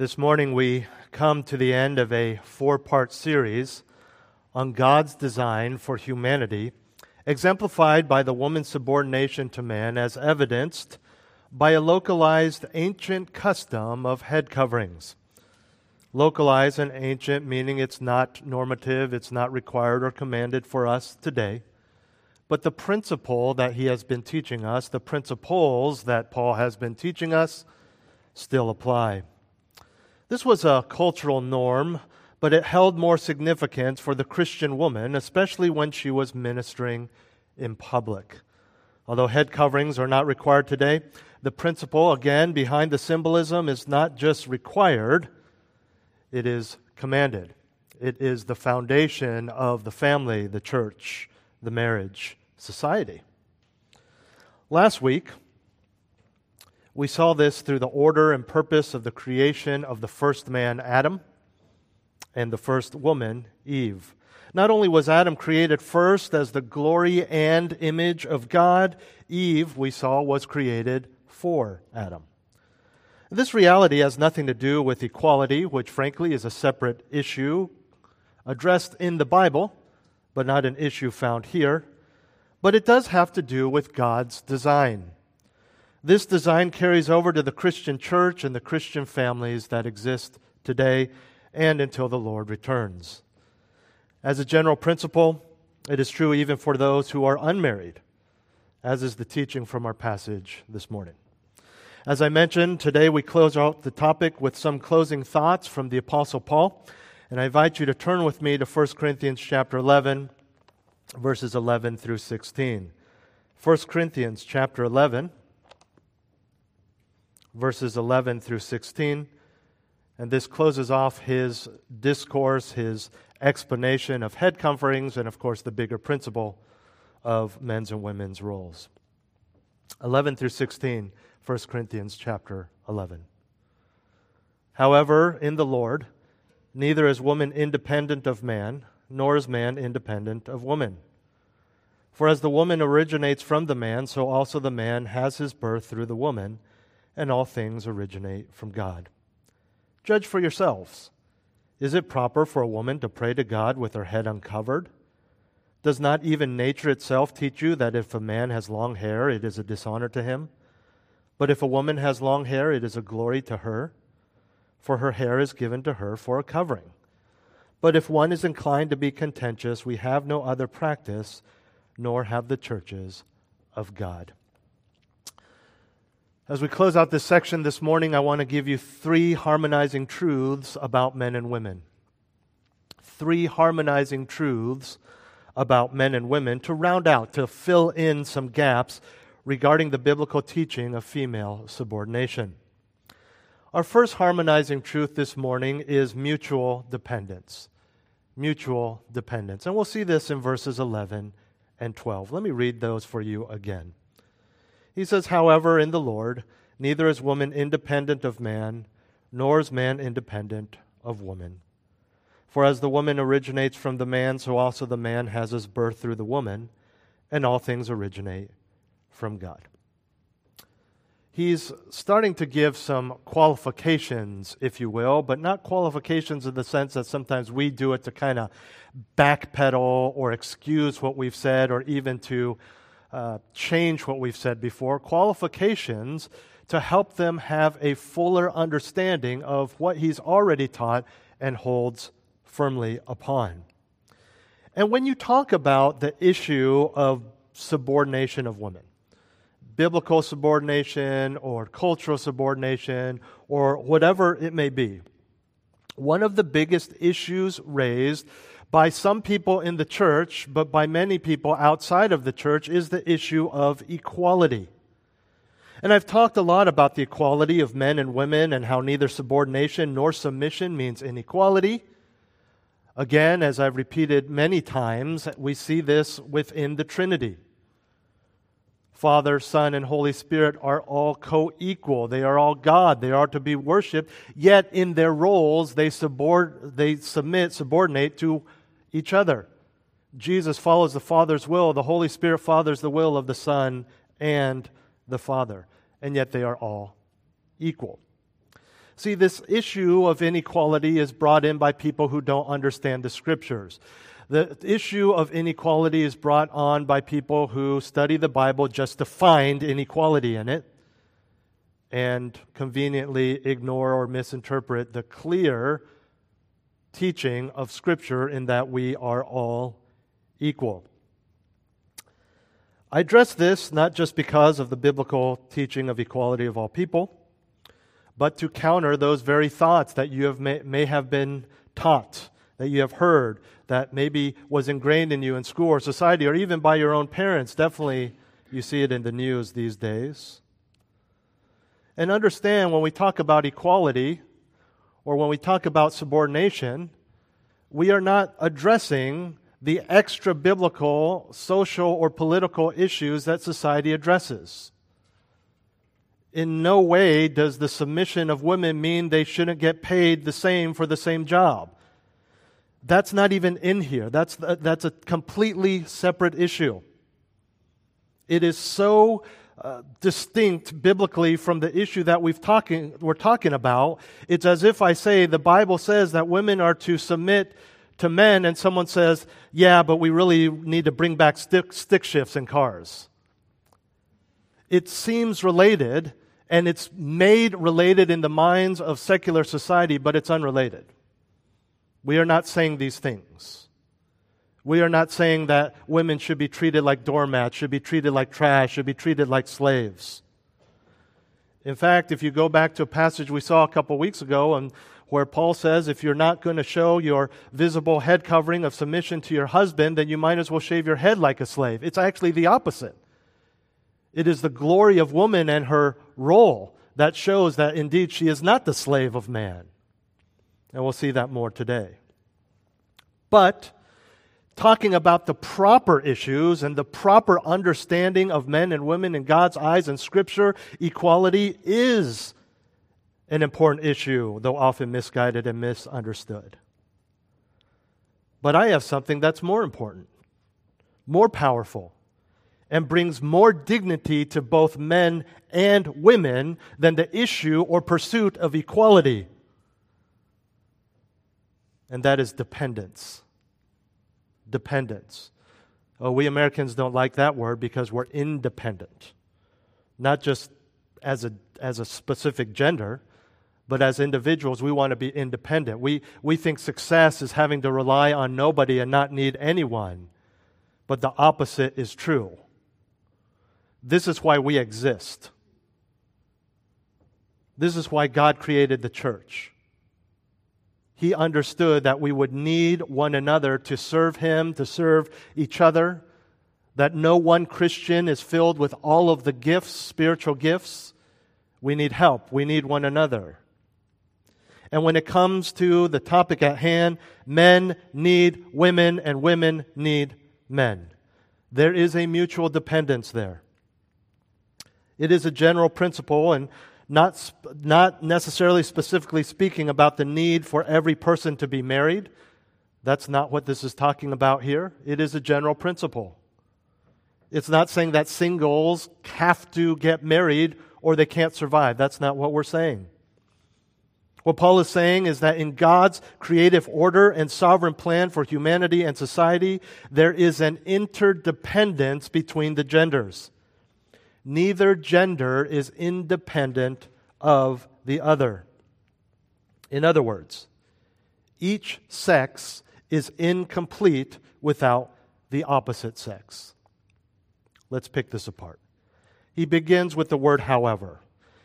This morning we come to the end of a four part series on God's design for humanity, exemplified by the woman's subordination to man as evidenced by a localized ancient custom of head coverings. Localized and ancient, meaning it's not normative, it's not required or commanded for us today. But the principle that he has been teaching us, the principles that Paul has been teaching us, still apply. This was a cultural norm, but it held more significance for the Christian woman, especially when she was ministering in public. Although head coverings are not required today, the principle, again, behind the symbolism is not just required, it is commanded. It is the foundation of the family, the church, the marriage, society. Last week, we saw this through the order and purpose of the creation of the first man, Adam, and the first woman, Eve. Not only was Adam created first as the glory and image of God, Eve, we saw, was created for Adam. This reality has nothing to do with equality, which frankly is a separate issue addressed in the Bible, but not an issue found here. But it does have to do with God's design. This design carries over to the Christian church and the Christian families that exist today and until the Lord returns. As a general principle, it is true even for those who are unmarried, as is the teaching from our passage this morning. As I mentioned, today we close out the topic with some closing thoughts from the Apostle Paul. And I invite you to turn with me to 1 Corinthians chapter 11, verses 11 through 16. 1 Corinthians chapter 11 verses 11 through 16. And this closes off his discourse, his explanation of head coverings, and of course, the bigger principle of men's and women's roles. 11 through 16, 1 Corinthians chapter 11. However, in the Lord, neither is woman independent of man, nor is man independent of woman. For as the woman originates from the man, so also the man has his birth through the woman and all things originate from God. Judge for yourselves. Is it proper for a woman to pray to God with her head uncovered? Does not even nature itself teach you that if a man has long hair, it is a dishonor to him? But if a woman has long hair, it is a glory to her, for her hair is given to her for a covering. But if one is inclined to be contentious, we have no other practice, nor have the churches of God. As we close out this section this morning, I want to give you three harmonizing truths about men and women. Three harmonizing truths about men and women to round out, to fill in some gaps regarding the biblical teaching of female subordination. Our first harmonizing truth this morning is mutual dependence. Mutual dependence. And we'll see this in verses 11 and 12. Let me read those for you again. He says, However, in the Lord, neither is woman independent of man, nor is man independent of woman. For as the woman originates from the man, so also the man has his birth through the woman, and all things originate from God. He's starting to give some qualifications, if you will, but not qualifications in the sense that sometimes we do it to kind of backpedal or excuse what we've said or even to uh, change what we've said before, qualifications to help them have a fuller understanding of what he's already taught and holds firmly upon. And when you talk about the issue of subordination of women, biblical subordination or cultural subordination or whatever it may be, one of the biggest issues raised by some people in the church, but by many people outside of the church, is the issue of equality. And I've talked a lot about the equality of men and women and how neither subordination nor submission means inequality. Again, as I've repeated many times, we see this within the Trinity. Father, Son, and Holy Spirit are all co equal. They are all God. They are to be worshiped. Yet in their roles, they, subord- they submit, subordinate to each other. Jesus follows the Father's will, the Holy Spirit follows the will of the Son and the Father, and yet they are all equal. See, this issue of inequality is brought in by people who don't understand the scriptures. The issue of inequality is brought on by people who study the Bible just to find inequality in it and conveniently ignore or misinterpret the clear teaching of Scripture in that we are all equal. I address this not just because of the biblical teaching of equality of all people, but to counter those very thoughts that you have may, may have been taught, that you have heard, that maybe was ingrained in you in school or society, or even by your own parents. Definitely, you see it in the news these days. And understand when we talk about equality, or when we talk about subordination, we are not addressing the extra biblical, social, or political issues that society addresses. In no way does the submission of women mean they shouldn't get paid the same for the same job. That's not even in here. That's, that's a completely separate issue. It is so uh, distinct biblically from the issue that we've talking, we're talking about. It's as if I say the Bible says that women are to submit to men, and someone says, Yeah, but we really need to bring back stick, stick shifts in cars. It seems related, and it's made related in the minds of secular society, but it's unrelated. We are not saying these things. We are not saying that women should be treated like doormats, should be treated like trash, should be treated like slaves. In fact, if you go back to a passage we saw a couple weeks ago, and where Paul says, if you're not going to show your visible head covering of submission to your husband, then you might as well shave your head like a slave. It's actually the opposite. It is the glory of woman and her role that shows that indeed she is not the slave of man. And we'll see that more today. But talking about the proper issues and the proper understanding of men and women in God's eyes and Scripture, equality is an important issue, though often misguided and misunderstood. But I have something that's more important, more powerful, and brings more dignity to both men and women than the issue or pursuit of equality and that is dependence. Dependence. Oh, we Americans don't like that word because we're independent, not just as a, as a specific gender, but as individuals, we want to be independent. We, we think success is having to rely on nobody and not need anyone. But the opposite is true. This is why we exist. This is why God created the church he understood that we would need one another to serve him, to serve each other, that no one Christian is filled with all of the gifts, spiritual gifts. We need help, we need one another. And when it comes to the topic at hand, men need women and women need men. There is a mutual dependence there. It is a general principle, and not, not necessarily specifically speaking about the need for every person to be married. That's not what this is talking about here. It is a general principle. It's not saying that singles have to get married or they can't survive. That's not what we're saying. What Paul is saying is that in God's creative order and sovereign plan for humanity and society, there is an interdependence between the genders. Neither gender is independent of the other. In other words, each sex is incomplete without the opposite sex. Let's pick this apart. He begins with the word however.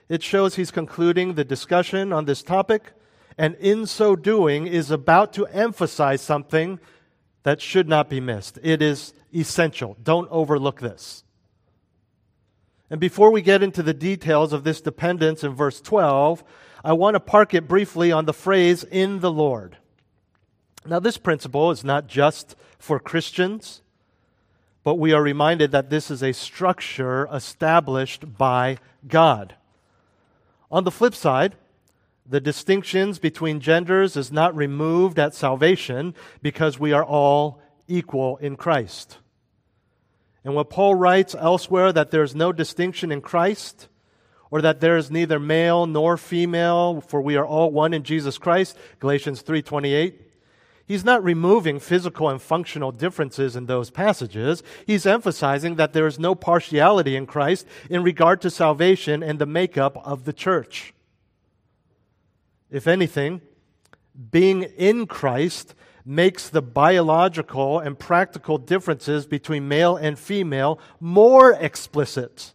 It shows he's concluding the discussion on this topic, and in so doing, is about to emphasize something that should not be missed. It is essential. Don't overlook this. And before we get into the details of this dependence in verse 12, I want to park it briefly on the phrase in the Lord. Now, this principle is not just for Christians, but we are reminded that this is a structure established by God. On the flip side, the distinctions between genders is not removed at salvation because we are all equal in Christ. And when Paul writes elsewhere that there's no distinction in Christ, or that there is neither male nor female, for we are all one in Jesus Christ, Galatians 3:28. He's not removing physical and functional differences in those passages. He's emphasizing that there is no partiality in Christ in regard to salvation and the makeup of the church. If anything, being in Christ makes the biological and practical differences between male and female more explicit.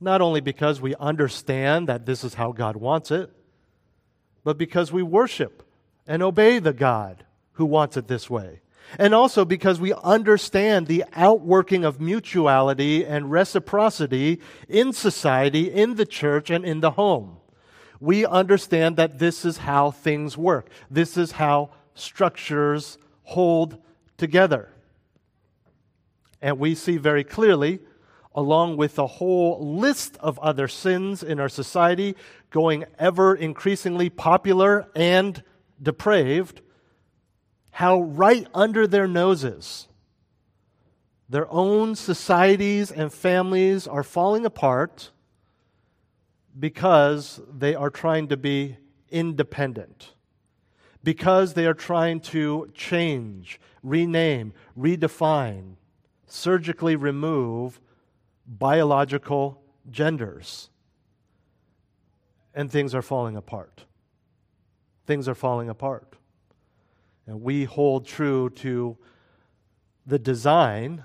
Not only because we understand that this is how God wants it, but because we worship and obey the God who wants it this way. And also because we understand the outworking of mutuality and reciprocity in society, in the church, and in the home. We understand that this is how things work. This is how structures hold together. And we see very clearly, along with a whole list of other sins in our society going ever increasingly popular and depraved, how right under their noses, their own societies and families are falling apart because they are trying to be independent, because they are trying to change, rename, redefine, surgically remove biological genders. And things are falling apart things are falling apart. And we hold true to the design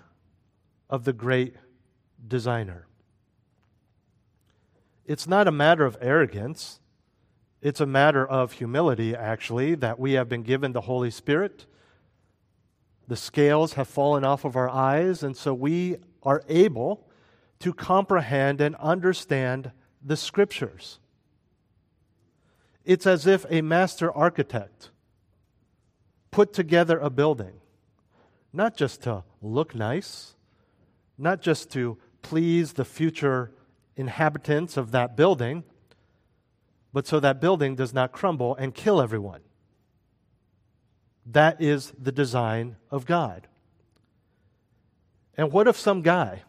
of the great designer. It's not a matter of arrogance. It's a matter of humility, actually, that we have been given the Holy Spirit. The scales have fallen off of our eyes, and so we are able to comprehend and understand the Scriptures. It's as if a master architect put together a building, not just to look nice, not just to please the future inhabitants of that building, but so that building does not crumble and kill everyone. That is the design of God. And what if some guy,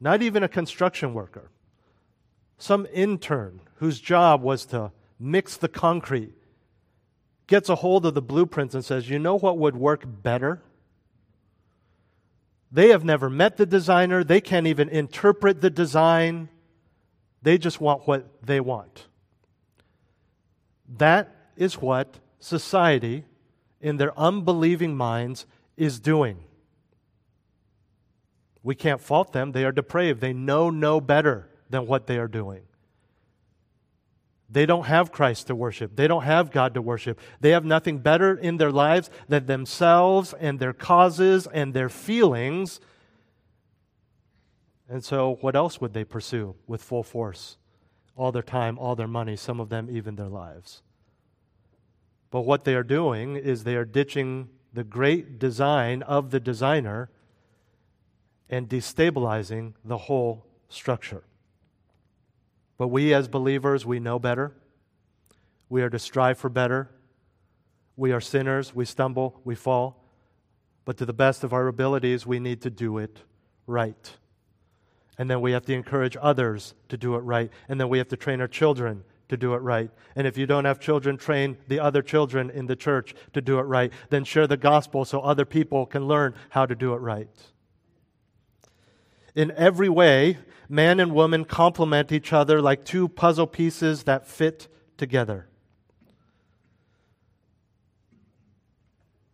not even a construction worker, some intern whose job was to mix the concrete, gets a hold of the blueprints and says, You know what would work better? They have never met the designer, they can't even interpret the design. They just want what they want. That is what society, in their unbelieving minds, is doing. We can't fault them. They are depraved. They know no better than what they are doing. They don't have Christ to worship. They don't have God to worship. They have nothing better in their lives than themselves and their causes and their feelings. And so, what else would they pursue with full force? All their time, all their money, some of them even their lives. But what they are doing is they are ditching the great design of the designer and destabilizing the whole structure. But we as believers, we know better. We are to strive for better. We are sinners. We stumble. We fall. But to the best of our abilities, we need to do it right. And then we have to encourage others to do it right. And then we have to train our children to do it right. And if you don't have children, train the other children in the church to do it right. Then share the gospel so other people can learn how to do it right. In every way, man and woman complement each other like two puzzle pieces that fit together.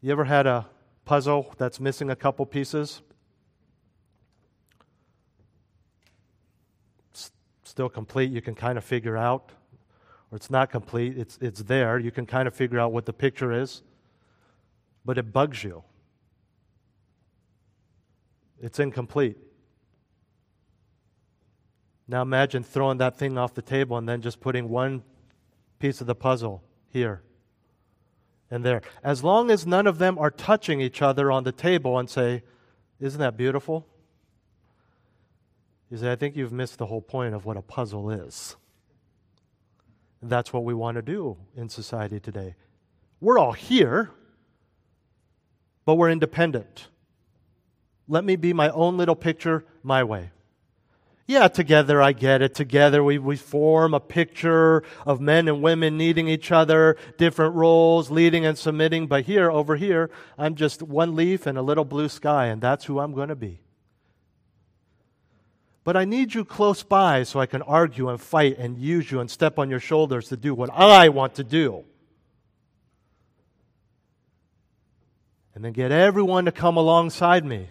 You ever had a puzzle that's missing a couple pieces? Still complete, you can kind of figure out, or it's not complete, it's, it's there, you can kind of figure out what the picture is, but it bugs you. It's incomplete. Now imagine throwing that thing off the table and then just putting one piece of the puzzle here and there. As long as none of them are touching each other on the table and say, Isn't that beautiful? You say, I think you've missed the whole point of what a puzzle is. And that's what we want to do in society today. We're all here, but we're independent. Let me be my own little picture my way. Yeah, together, I get it. Together, we, we form a picture of men and women needing each other, different roles, leading and submitting. But here, over here, I'm just one leaf and a little blue sky, and that's who I'm going to be. But I need you close by so I can argue and fight and use you and step on your shoulders to do what I want to do. And then get everyone to come alongside me.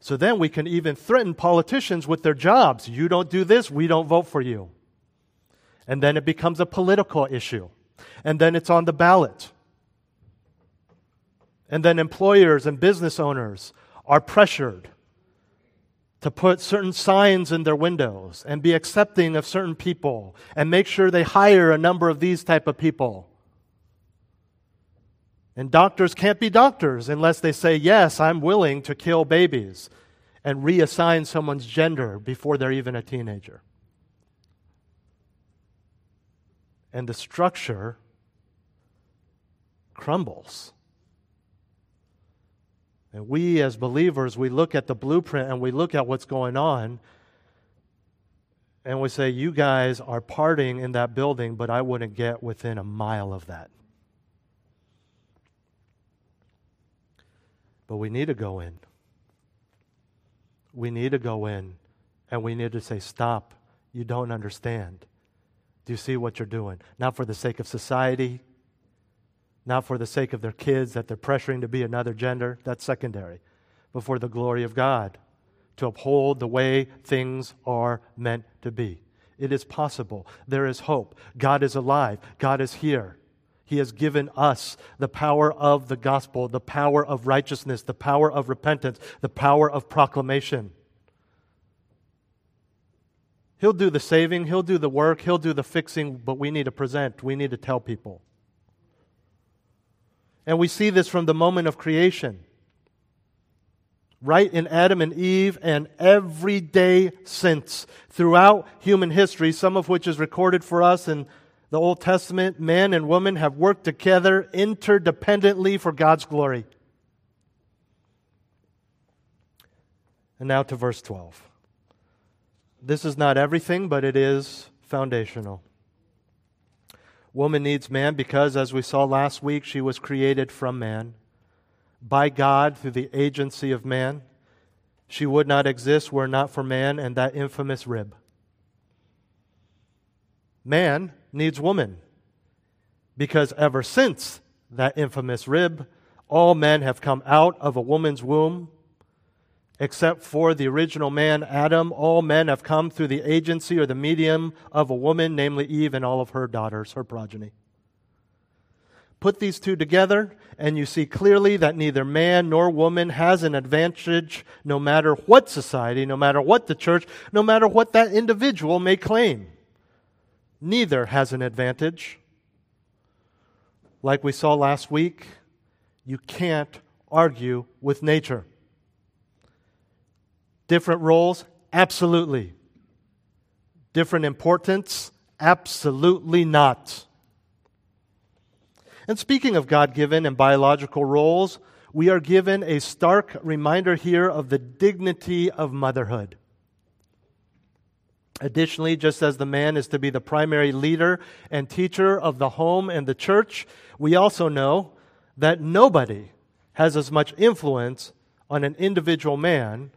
So then we can even threaten politicians with their jobs. You don't do this, we don't vote for you. And then it becomes a political issue. And then it's on the ballot. And then employers and business owners are pressured to put certain signs in their windows and be accepting of certain people and make sure they hire a number of these type of people. And doctors can't be doctors unless they say, Yes, I'm willing to kill babies and reassign someone's gender before they're even a teenager. And the structure crumbles. And we, as believers, we look at the blueprint and we look at what's going on and we say, You guys are partying in that building, but I wouldn't get within a mile of that. But we need to go in. We need to go in and we need to say, Stop. You don't understand. Do you see what you're doing? Not for the sake of society, not for the sake of their kids that they're pressuring to be another gender, that's secondary, but for the glory of God, to uphold the way things are meant to be. It is possible. There is hope. God is alive. God is here. He has given us the power of the gospel, the power of righteousness, the power of repentance, the power of proclamation. He'll do the saving, He'll do the work, He'll do the fixing, but we need to present, we need to tell people. And we see this from the moment of creation. Right in Adam and Eve, and every day since, throughout human history, some of which is recorded for us in the Old Testament, man and woman have worked together interdependently for God's glory. And now to verse 12. This is not everything, but it is foundational. Woman needs man because, as we saw last week, she was created from man. By God through the agency of man. She would not exist were not for man and that infamous rib. Man needs woman because ever since that infamous rib, all men have come out of a woman's womb Except for the original man, Adam, all men have come through the agency or the medium of a woman, namely Eve and all of her daughters, her progeny. Put these two together, and you see clearly that neither man nor woman has an advantage no matter what society, no matter what the church, no matter what that individual may claim. Neither has an advantage. Like we saw last week, you can't argue with nature. Different roles? Absolutely. Different importance? Absolutely not. And speaking of God given and biological roles, we are given a stark reminder here of the dignity of motherhood. Additionally, just as the man is to be the primary leader and teacher of the home and the church, we also know that nobody has as much influence on an individual man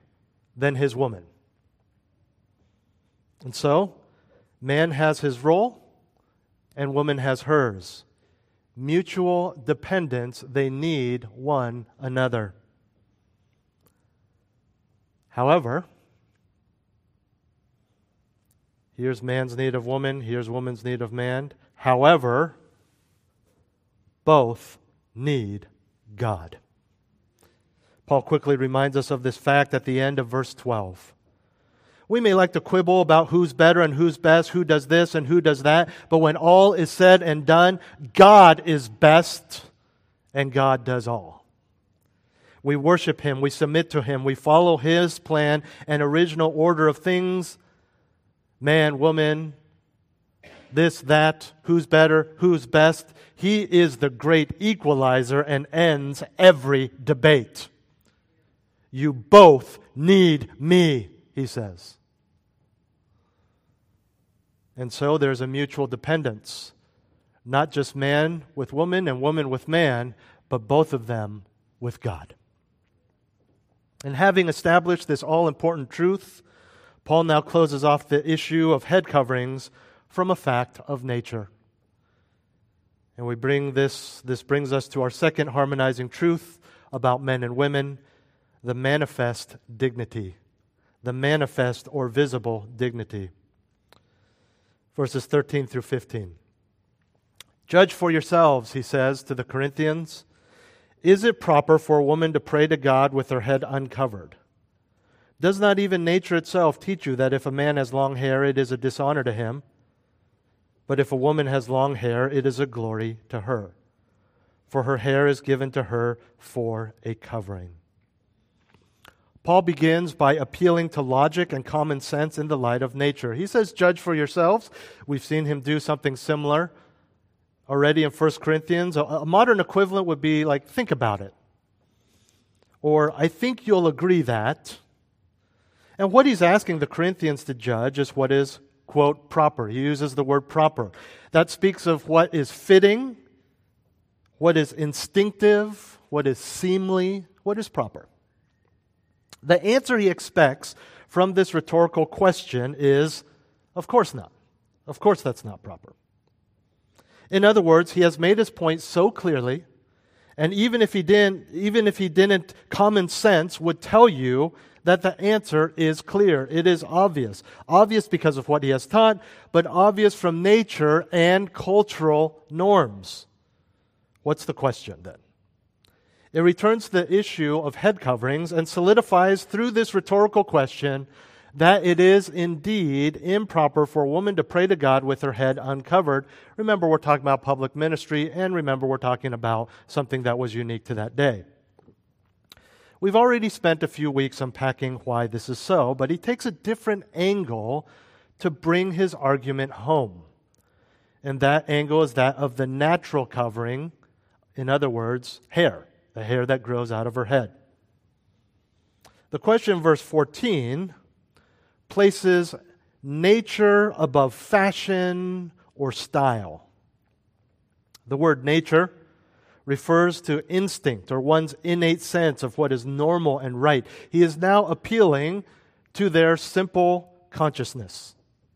than his woman. And so, man has his role and woman has hers. Mutual dependence, they need one another. However, here's man's need of woman, here's woman's need of man. However, both need God. Paul quickly reminds us of this fact at the end of verse 12. We may like to quibble about who's better and who's best, who does this and who does that, but when all is said and done, God is best and God does all. We worship Him, we submit to Him, we follow His plan and original order of things man, woman, this, that, who's better, who's best. He is the great equalizer and ends every debate. You both need me, he says. And so there's a mutual dependence, not just man with woman and woman with man, but both of them with God. And having established this all important truth, Paul now closes off the issue of head coverings from a fact of nature. And we bring this, this brings us to our second harmonizing truth about men and women the manifest dignity. The manifest or visible dignity verses 13 through 15. Judge for yourselves, he says to the Corinthians. Is it proper for a woman to pray to God with her head uncovered? Does not even nature itself teach you that if a man has long hair, it is a dishonor to him? But if a woman has long hair, it is a glory to her. For her hair is given to her for a covering. Paul begins by appealing to logic and common sense in the light of nature. He says, Judge for yourselves. We've seen him do something similar already in 1 Corinthians. A, modern equivalent would be like, think about it. Or, I think you'll agree that. And what he's asking the Corinthians to judge is what is, quote, proper. He uses the word proper. That speaks of what is fitting, what is instinctive, what is seemly, what is proper. The answer he expects from this rhetorical question is of course not. Of course, that's not proper. In other words, he has made his point so clearly, and even if he didn't, even if he didn't, common sense would tell you that the answer is clear. It is obvious. Obvious because of what he has taught, but obvious from nature and cultural norms. What's the question then? It returns to the issue of head coverings and solidifies through this rhetorical question that it is indeed improper for a woman to pray to God with her head uncovered. Remember, we're talking about public ministry, and remember, we're talking about something that was unique to that day. We've already spent a few weeks unpacking why this is so, but he takes a different angle to bring his argument home. And that angle is that of the natural covering, in other words, hair the hair that grows out of her head. The question in verse 14 places nature above fashion or style. The word nature refers to instinct or one's innate sense of what is normal and right. He is now appealing to their simple consciousness.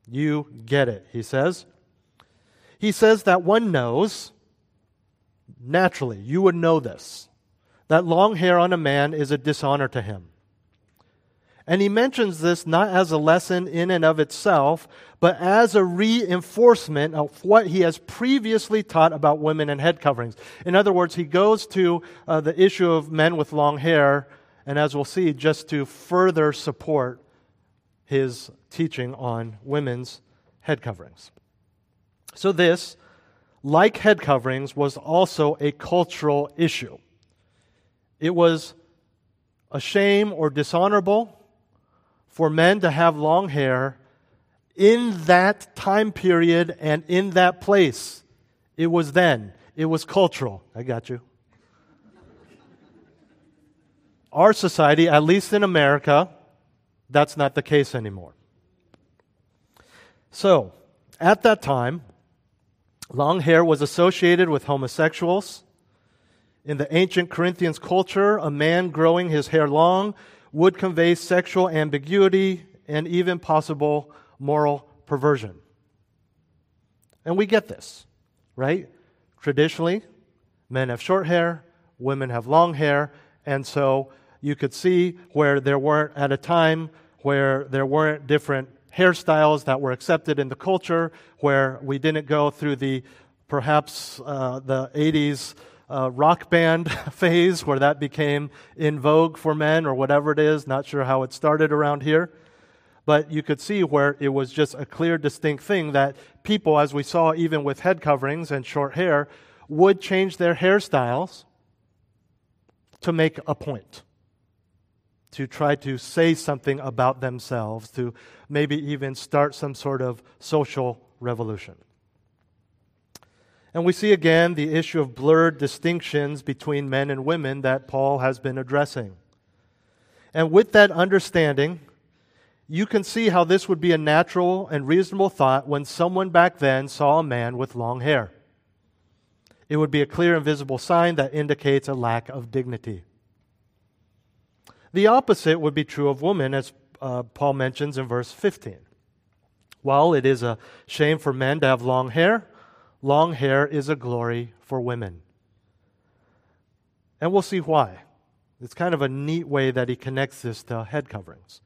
You get it, he says. He says that one knows, naturally, you would know this that long hair on a man is a dishonor to him. And he mentions this not as a lesson in and of itself, but as a reinforcement of what he has previously taught about women and head coverings. In other words, he goes to uh, the issue of men with long hair, and as we'll see, just to further support his teaching on women's head coverings. So, this, like head coverings, was also a cultural issue. It was a shame or dishonorable for men to have long hair in that time period and in that place. It was then. It was cultural. I got you. Our society, at least in America, that's not the case anymore. So, at that time, long hair was associated with homosexuals in the ancient Corinthians culture, a man growing his hair long would convey sexual ambiguity and even possible moral perversion. And we get this, right? Traditionally, men have short hair, women have long hair, and so you could see where there weren't, at a time, where there weren't different hairstyles that were accepted in the culture, where we didn't go through the perhaps uh, the 80s uh, rock band phase where that became in vogue for men or whatever it is. Not sure how it started around here. But you could see where it was just a clear, distinct thing that people, as we saw even with head coverings and short hair, would change their hairstyles to make a point, to try to say something about themselves, to maybe even start some sort of social revolution. And we see again the issue of blurred distinctions between men and women that Paul has been addressing. And with that understanding, you can see how this would be a natural and reasonable thought when someone back then saw a man with long hair. It would be a clear and visible sign that indicates a lack of dignity. The opposite would be true of women, as uh, Paul mentions in verse 15. While it is a shame for men to have long hair, long hair is a glory for women. And we'll see why. It's kind of a neat way that he connects this to head coverings.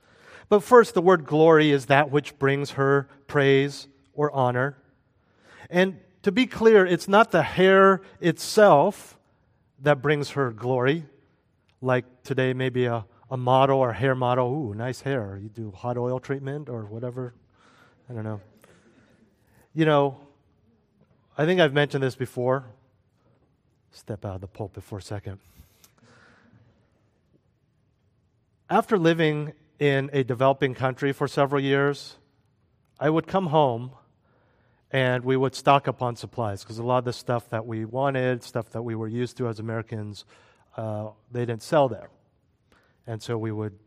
But first, the word glory is that which brings her praise or honor. And to be clear, it's not the hair itself that brings her glory, like today, maybe a, a model or hair model. Ooh, nice hair. You do hot oil treatment or whatever. I don't know. You know, I think I've mentioned this before. Step out of the pulpit for a second. After living in a developing country for several years, I would come home and we would stock up on supplies because a lot of the stuff that we wanted, stuff that we were used to as Americans, uh, they didn't sell there. And so we would,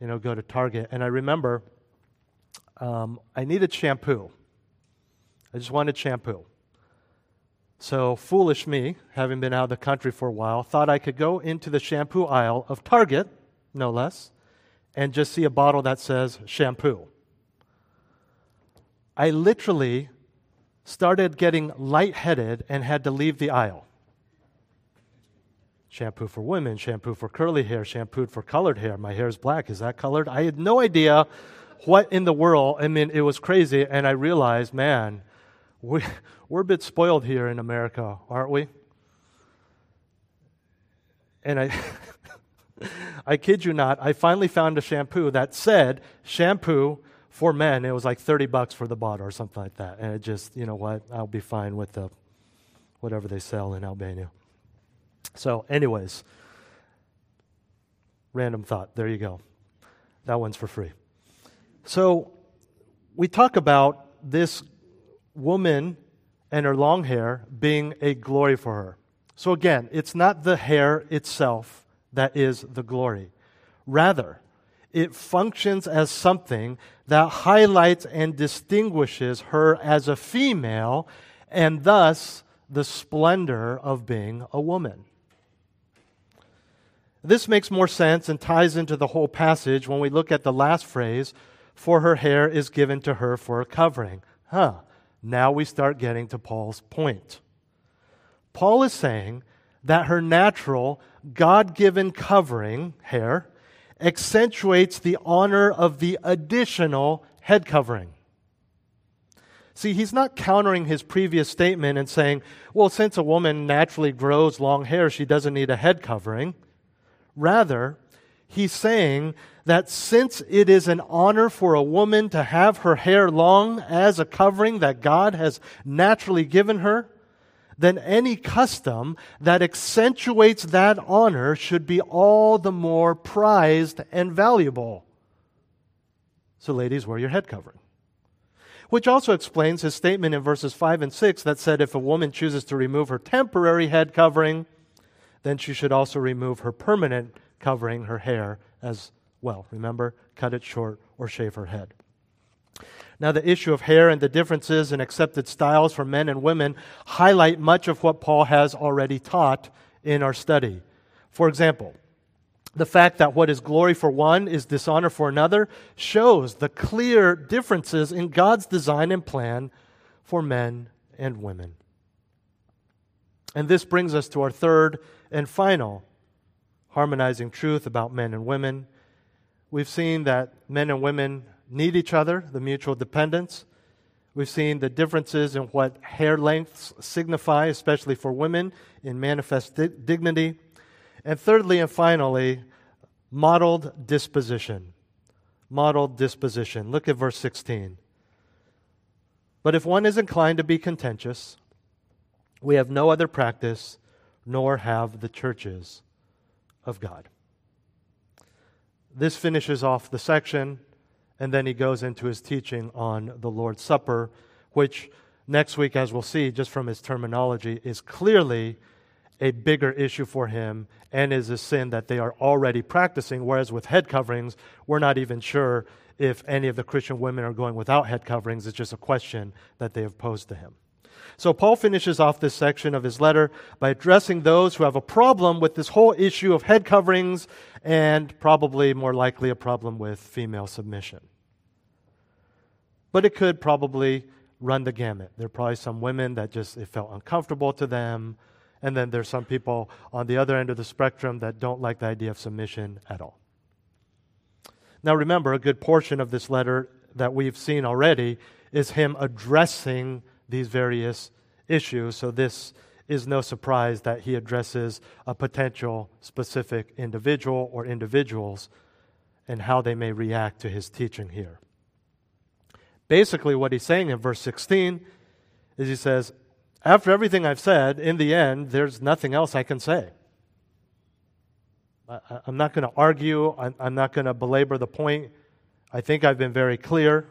you know, go to Target. And I remember um, I needed shampoo. I just wanted shampoo. So, foolish me, having been out of the country for a while, thought I could go into the shampoo aisle of Target, no less, and just see a bottle that says shampoo. I literally started getting lightheaded and had to leave the aisle. Shampoo for women, shampoo for curly hair, shampoo for colored hair. My hair is black. Is that colored? I had no idea what in the world. I mean, it was crazy. And I realized, man, we, we're a bit spoiled here in America, aren't we? And I. I kid you not, I finally found a shampoo that said shampoo for men. It was like 30 bucks for the bottle or something like that. And it just, you know what, I'll be fine with the whatever they sell in Albania. So, anyways, random thought. There you go. That one's for free. So, we talk about this woman and her long hair being a glory for her. So, again, it's not the hair itself that is the glory. Rather, it functions as something that highlights and distinguishes her as a female and thus the splendor of being a woman. This makes more sense and ties into the whole passage when we look at the last phrase, for her hair is given to her for a covering. Huh, now we start getting to Paul's point. Paul is saying that her natural, God given covering, hair, accentuates the honor of the additional head covering. See, he's not countering his previous statement and saying, well, since a woman naturally grows long hair, she doesn't need a head covering. Rather, he's saying that since it is an honor for a woman to have her hair long as a covering that God has naturally given her, then any custom that accentuates that honor should be all the more prized and valuable. So, ladies, wear your head covering. Which also explains his statement in verses 5 and 6 that said if a woman chooses to remove her temporary head covering, then she should also remove her permanent covering, her hair, as well. Remember, cut it short or shave her head. Now, the issue of hair and the differences in accepted styles for men and women highlight much of what Paul has already taught in our study. For example, the fact that what is glory for one is dishonor for another shows the clear differences in God's design and plan for men and women. And this brings us to our third and final harmonizing truth about men and women. We've seen that men and women need each other, the mutual dependence. We've seen the differences in what hair lengths signify, especially for women, in manifest di- dignity. And thirdly and finally, modeled disposition. Modeled disposition. Look at verse 16. But if one is inclined to be contentious, we have no other practice, nor have the churches of God. This finishes off the section and then he goes into his teaching on the Lord's Supper, which next week, as we'll see just from his terminology, is clearly a bigger issue for him and is a sin that they are already practicing. Whereas with head coverings, we're not even sure if any of the Christian women are going without head coverings. It's just a question that they have posed to him. So, Paul finishes off this section of his letter by addressing those who have a problem with this whole issue of head coverings and probably more likely a problem with female submission. But it could probably run the gamut. There are probably some women that just it felt uncomfortable to them. And then there's some people on the other end of the spectrum that don't like the idea of submission at all. Now, remember, a good portion of this letter that we've seen already is him addressing these various issues. So, this is no surprise that he addresses a potential specific individual or individuals and how they may react to his teaching here. Basically, what he's saying in verse 16 is he says, After everything I've said, in the end, there's nothing else I can say. I, am not going to argue, I'm, I'm not going to belabor the point. I think I've been very clear.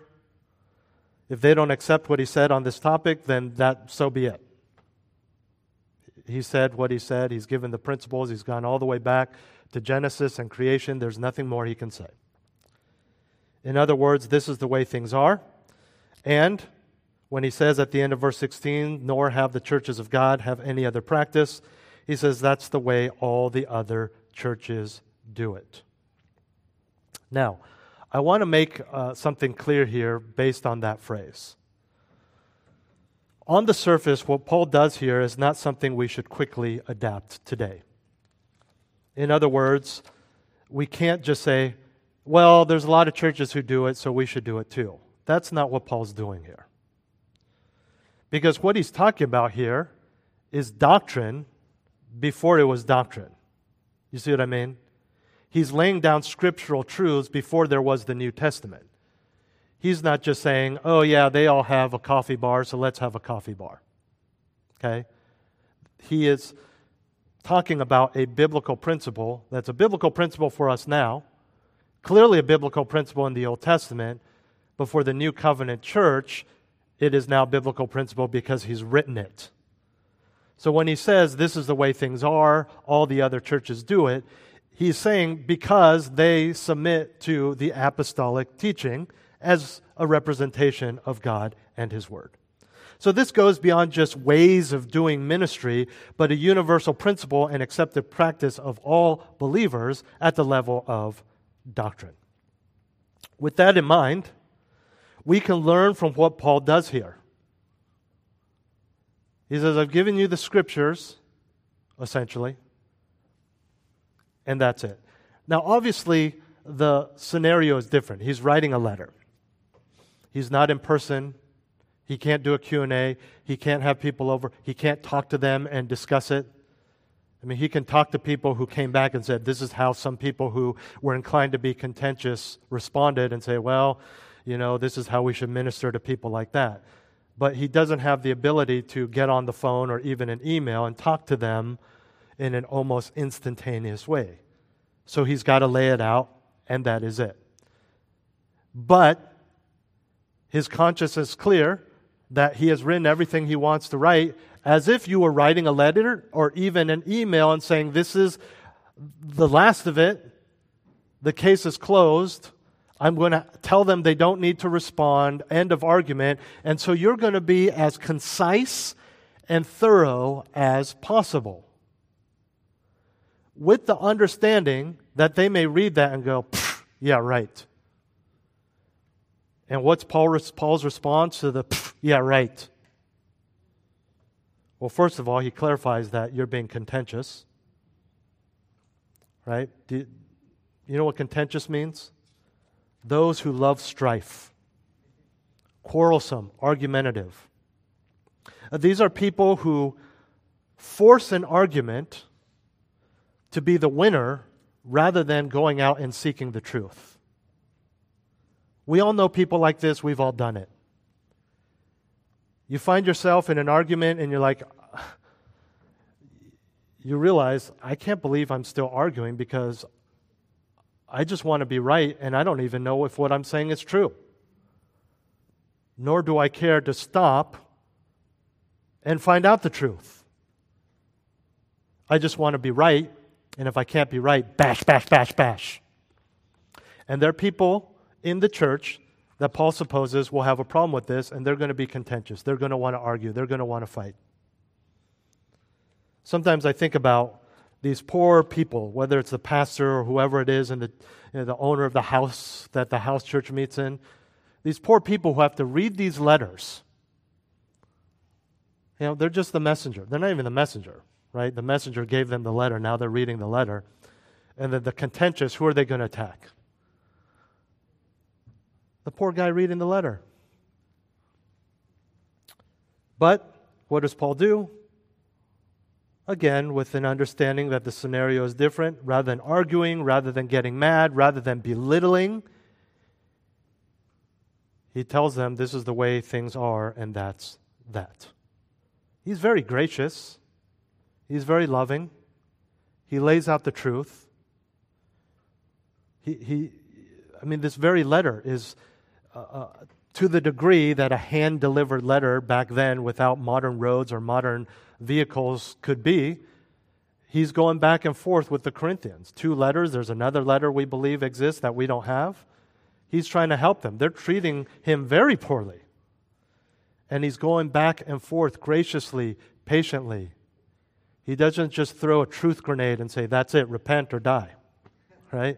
If they don't accept what he said on this topic, then that so be it. He said what he said. He's given the principles. He's gone all the way back to Genesis and creation. There's nothing more he can say. In other words, this is the way things are. And when he says at the end of verse 16, nor have the churches of God have any other practice, he says that's the way all the other churches do it. Now, I want to make uh, something clear here based on that phrase. On the surface, what Paul does here is not something we should quickly adapt today. In other words, we can't just say, well, there's a lot of churches who do it, so we should do it too. That's not what Paul's doing here. Because what he's talking about here is doctrine before it was doctrine. You see what I mean? He's laying down scriptural truths before there was the New Testament. He's not just saying, oh, yeah, they all have a coffee bar, so let's have a coffee bar. Okay? He is talking about a biblical principle that's a biblical principle for us now, clearly a biblical principle in the Old Testament, but for the New Covenant church, it is now biblical principle because he's written it. So when he says this is the way things are, all the other churches do it, he's saying because they submit to the apostolic teaching as a representation of God and his word. So this goes beyond just ways of doing ministry, but a universal principle and accepted practice of all believers at the level of doctrine. With that in mind, we can learn from what Paul does here. He says, I've given you the scriptures, essentially, and that's it. Now, obviously, the scenario is different. He's writing a letter. He's not in person. He can't do a Q&A. He can't have people over. He can't talk to them and discuss it. I mean, he can talk to people who came back and said, This is how some people who were inclined to be contentious responded and say, Well, you know, this is how we should minister to people like that. But he doesn't have the ability to get on the phone or even an email and talk to them in an almost instantaneous way. So he's got to lay it out, and that is it. But his conscience is clear that he has written everything he wants to write as if you were writing a letter or even an email and saying, This is the last of it, the case is closed. I'm going to tell them they don't need to respond. End of argument. And so you're going to be as concise and thorough as possible. With the understanding that they may read that and go, yeah, right. And what's Paul's response to the, yeah, right? Well, first of all, he clarifies that you're being contentious. Right? Do you know what contentious means? those who love strife, quarrelsome, argumentative. Uh, these are people who force an argument to be the winner rather than going out and seeking the truth. We all know people like this, we've all done it. You find yourself in an argument and you're like, you realize, I can't believe I'm still arguing because I just want to be right, and I don't even know if what I'm saying is true. Nor do I care to stop and find out the truth. I just want to be right, and if I can't be right, bash, bash, bash, bash. And there are people in the church that Paul supposes will have a problem with this, and they're going to be contentious. They're going to want to argue. They're going to want to fight. Sometimes I think about these poor people, whether it's the pastor or whoever it is, and the, you know, the owner of the house that the house church meets in. These poor people who have to read these letters. You know, they're just the messenger. They're not even the messenger, right? The messenger gave them the letter. Now they're reading the letter. And then the contentious, who are they going to attack? The poor guy reading the letter. But what does Paul do? Again, with an understanding that the scenario is different, rather than arguing, rather than getting mad, rather than belittling, he tells them this is the way things are, and that's that. He's very gracious, he's very loving, he lays out the truth. He, he I mean, this very letter is uh, uh, to the degree that a hand delivered letter back then without modern roads or modern vehicles could be, he's going back and forth with the Corinthians. Two letters, there's another letter we believe exists that we don't have. He's trying to help them. They're treating him very poorly. And he's going back and forth graciously, patiently. He doesn't just throw a truth grenade and say, That's it, repent or die. Right?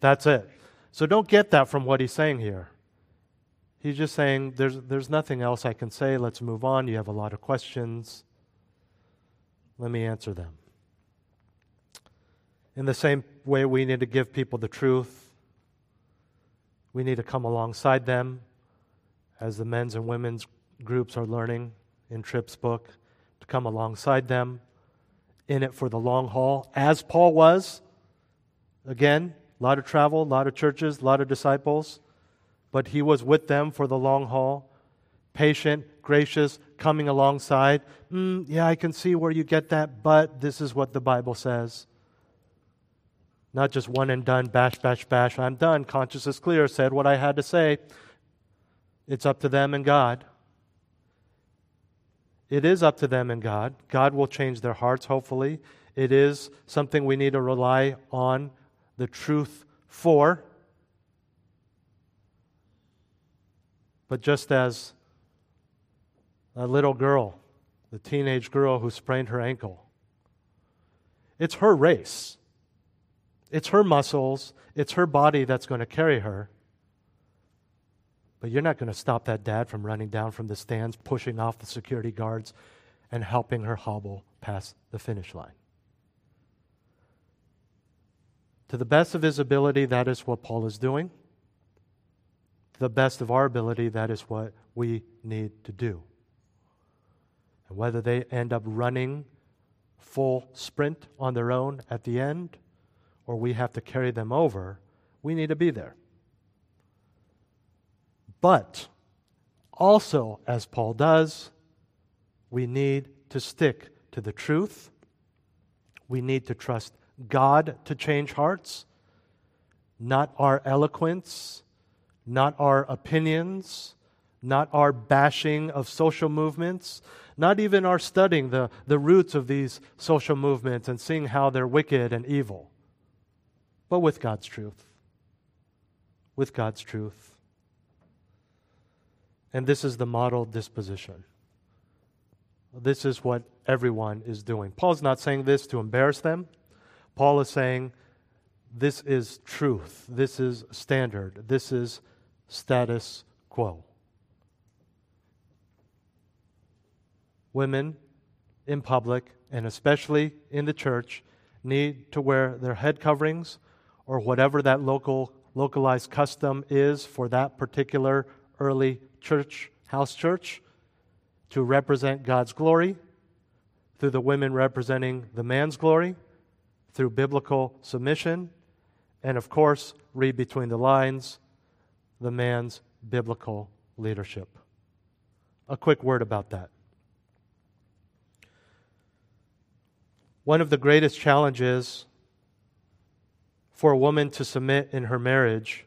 That's it. So don't get that from what he's saying here. He's just saying, there's, there's nothing else I can say. Let's move on. You have a lot of questions. Let me answer them. In the same way, we need to give people the truth. We need to come alongside them as the men's and women's groups are learning in Tripp's book, to come alongside them in it for the long haul, as Paul was. Again, a lot of travel, a lot of churches, a lot of disciples but he was with them for the long haul, patient, gracious, coming alongside. Mm, yeah, I can see where you get that, but this is what the Bible says. Not just one and done, bash, bash, bash, I'm done. Conscience is clear, said what I had to say. It's up to them and God. It is up to them and God. God will change their hearts, hopefully. It is something we need to rely on the truth for. But just as a little girl, the teenage girl who sprained her ankle, it's her race. It's her muscles, it's her body that's going to carry her. But you're not going to stop that dad from running down from the stands, pushing off the security guards, and helping her hobble past the finish line. To the best of his ability, that is what Paul is doing To the best of our ability, that is what we need to do. And whether they end up running full sprint on their own at the end, or we have to carry them over, we need to be there. But also, as Paul does, we need to stick to the truth. We need to trust God to change hearts, not our eloquence, not our opinions, not our bashing of social movements, not even our studying the, the roots of these social movements and seeing how they're wicked and evil, but with God's truth. With God's truth. And this is the model disposition. This is what everyone is doing. Paul's not saying this to embarrass them. Paul is saying this is truth. This is standard. This is status quo. Women in public, and especially in the church, need to wear their head coverings or whatever that local localized custom is for that particular early church, house church, to represent God's glory, through the women representing the man's glory, through biblical submission, and of course, read between the lines the man's biblical leadership. A quick word about that. One of the greatest challenges for a woman to submit in her marriage,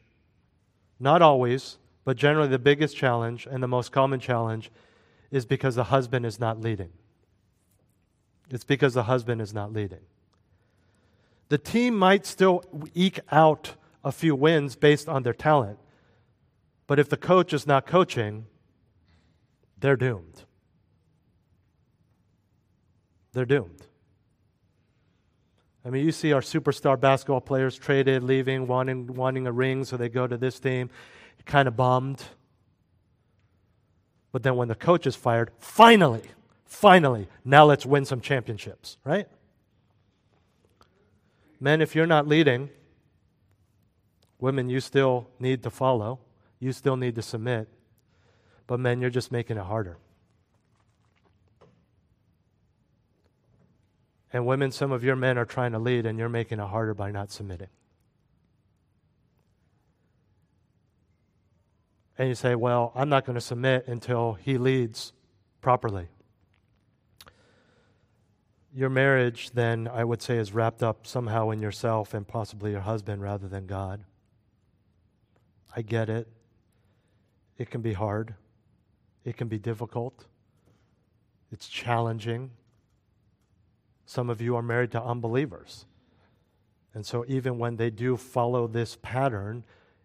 not always, but generally the biggest challenge and the most common challenge, is because the husband is not leading. It's because the husband is not leading. The team might still eke out a few wins based on their talent, But if the coach is not coaching, they're doomed. They're doomed. I mean, you see our superstar basketball players traded, leaving, wanting, wanting a ring, so they go to this team, kind of bummed. But then when the coach is fired, finally, finally, now let's win some championships, right? Men, if you're not leading, women, you still need to follow. You still need to submit. But men, you're just making it harder. And women, some of your men are trying to lead, and you're making it harder by not submitting. And you say, Well, I'm not going to submit until he leads properly. Your marriage, then, I would say, is wrapped up somehow in yourself and possibly your husband rather than God. I get it. It can be hard, it can be difficult, it's challenging. Some of you are married to unbelievers. And so, even when they do follow this pattern,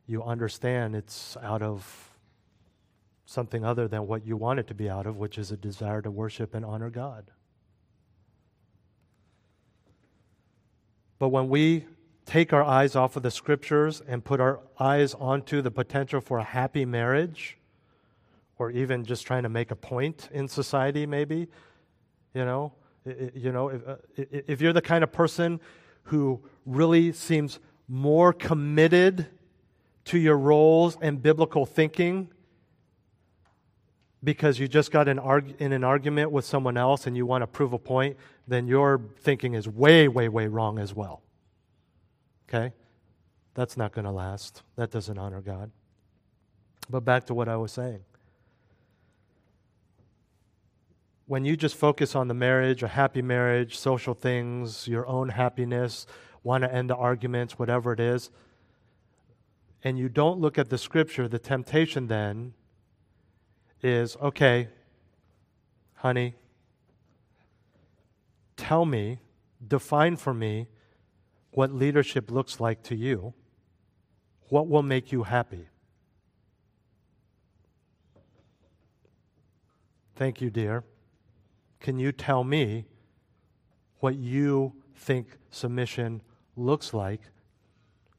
you understand it's out of something other than what you want it to be out of, which is a desire to worship and honor God. But when we take our eyes off of the scriptures and put our eyes onto the potential for a happy marriage, or even just trying to make a point in society, maybe, you know, you know, if, uh, if you're the kind of person who really seems more committed to your roles and biblical thinking because you just got in, in an argument with someone else and you want to prove a point, then your thinking is way, way, way wrong as well. Okay? That's not going to last. That doesn't honor God. But back to what I was saying when you just focus on the marriage, a happy marriage, social things, your own happiness, want to end the arguments, whatever it is, and you don't look at the scripture, the temptation then is okay, honey, tell me, define for me what leadership looks like to you. What will make you happy? Thank you, dear. Can you tell me what you think submission looks like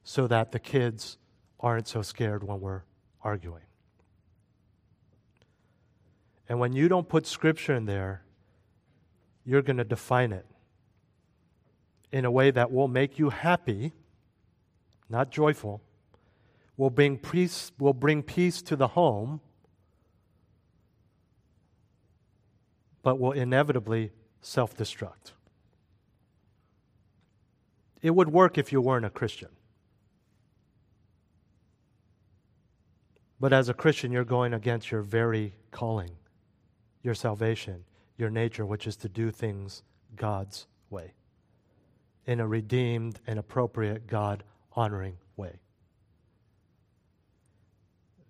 so that the kids aren't so scared when we're arguing? And when you don't put scripture in there, you're going to define it in a way that will make you happy, not joyful, will bring peace, will bring peace to the home, but will inevitably self destruct. It would work if you weren't a Christian. But as a Christian, you're going against your very calling, your salvation, your nature, which is to do things God's way, in a redeemed and appropriate, God honoring way.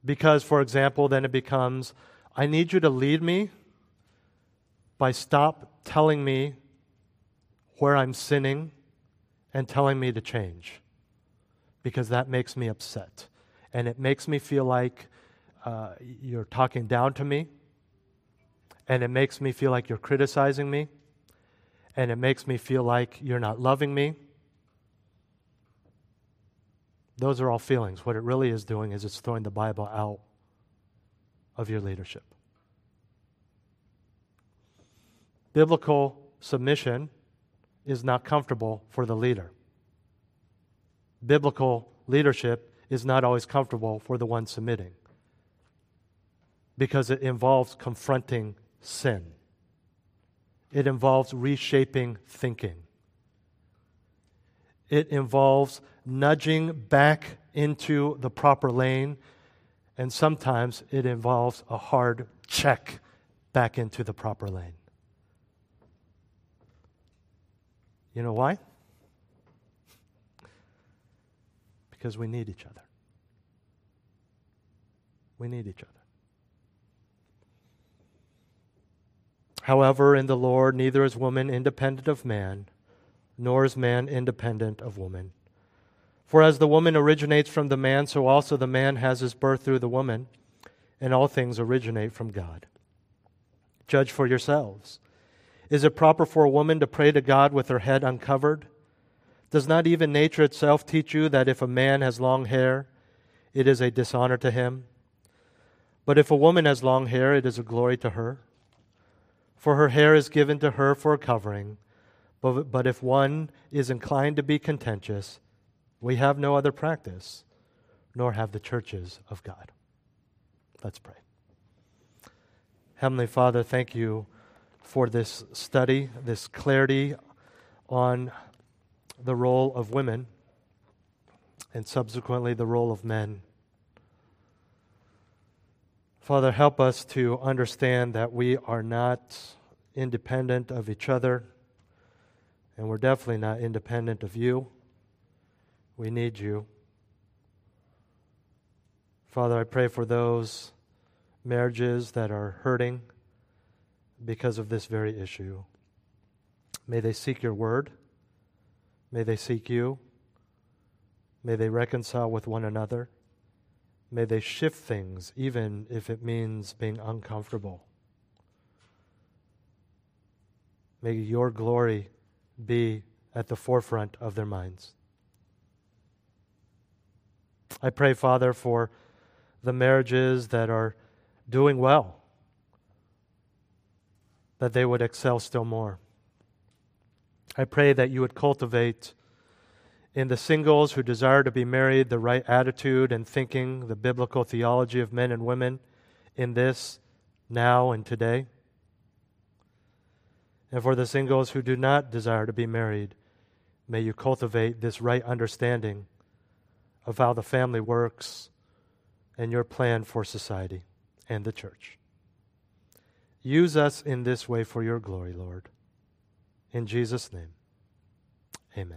Because, for example, then it becomes I need you to lead me by stop telling me where I'm sinning and telling me to change because that makes me upset. And it makes me feel like uh, you're talking down to me. And it makes me feel like you're criticizing me. And it makes me feel like you're not loving me. Those are all feelings. What it really is doing is it's throwing the Bible out of your leadership. Biblical submission is not comfortable for the leader. Biblical leadership is not always comfortable for the one submitting because it involves confronting sin. It involves reshaping thinking. It involves nudging back into the proper lane, and sometimes it involves a hard check back into the proper lane. You know why? Because we need each other. We need each other. However, in the Lord, neither is woman independent of man, nor is man independent of woman. For as the woman originates from the man, so also the man has his birth through the woman, and all things originate from God. Judge for yourselves. Is it proper for a woman to pray to God with her head uncovered? Does not even nature itself teach you that if a man has long hair, it is a dishonor to him? But if a woman has long hair, it is a glory to her. For her hair is given to her for a covering. But, but if one is inclined to be contentious, we have no other practice, nor have the churches of God. Let's pray. Heavenly Father, thank you for this study, this clarity on the role of women and subsequently the role of men. Father, help us to understand that we are not independent of each other, and we're definitely not independent of you. We need you. Father, I pray for those marriages that are hurting because of this very issue. May they seek your word. May they seek you. May they reconcile with one another. May they shift things, even if it means being uncomfortable. May your glory be at the forefront of their minds. I pray, Father, for the marriages that are doing well, that they would excel still more. I pray that you would cultivate in the singles who desire to be married the right attitude and thinking, the biblical theology of men and women in this, now, and today. And for the singles who do not desire to be married, may you cultivate this right understanding of how the family works and your plan for society and the church. Use us in this way for your glory, Lord. In Jesus' name.